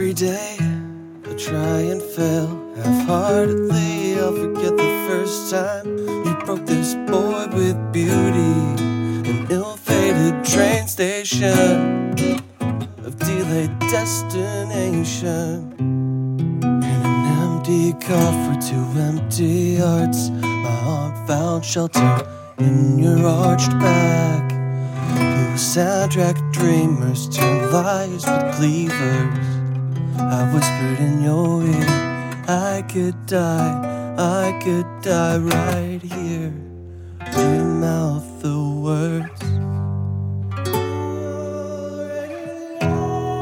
Every day I try and fail half-heartedly. I'll forget the first time you broke this boy with beauty. An ill-fated train station of delayed destination. In an empty car for two empty hearts, my heart found shelter in your arched back. Blue soundtrack dreamers turn liars with cleavers. I whispered in your ear, I could die, I could die right here. You mouth the words.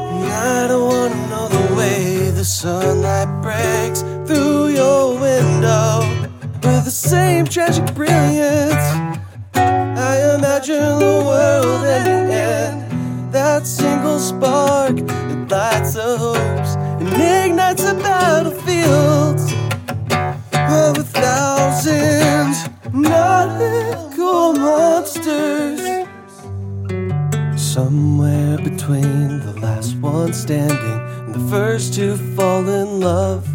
And I don't wanna know the way the sunlight breaks through your window with the same tragic brilliance. I imagine the world ending and that single spark that lights the hopes and ignites the battlefields of a thousand nautical monsters. Somewhere between the last one standing and the first to fall in love,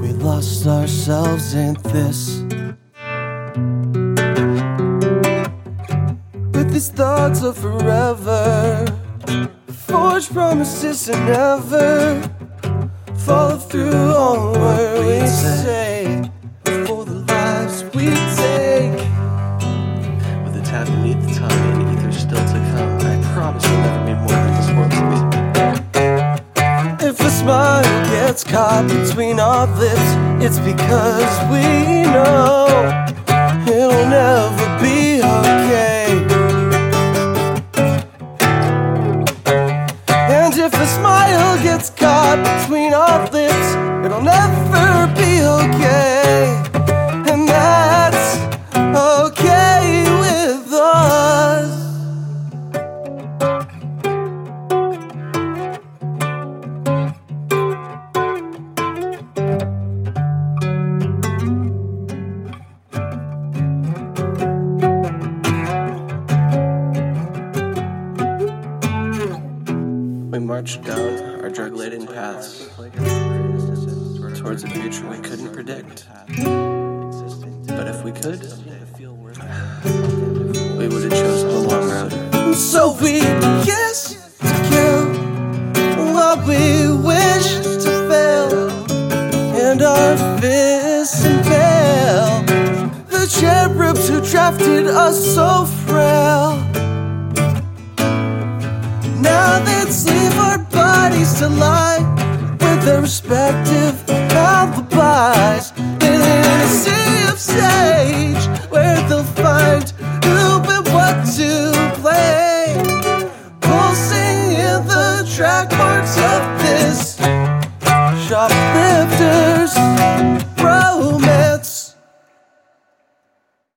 we lost ourselves in this. But these thoughts of forever, forged promises to never follow through on what we say for the lives we take. With a tap beneath the tongue and ether still to come, I promise you'll never be more than this world to me. If a smile gets caught between our lips, it's because we know it'll never gets caught between our lips, it'll never be okay. We marched down our drug laden paths towards a future we couldn't predict. But if we could, we would have chosen the long road. So we kiss to kill what we wish to fail, and our fists impale the cherubs who drafted us so frail. To lie with their respective alibis. And in a sea of sage where they'll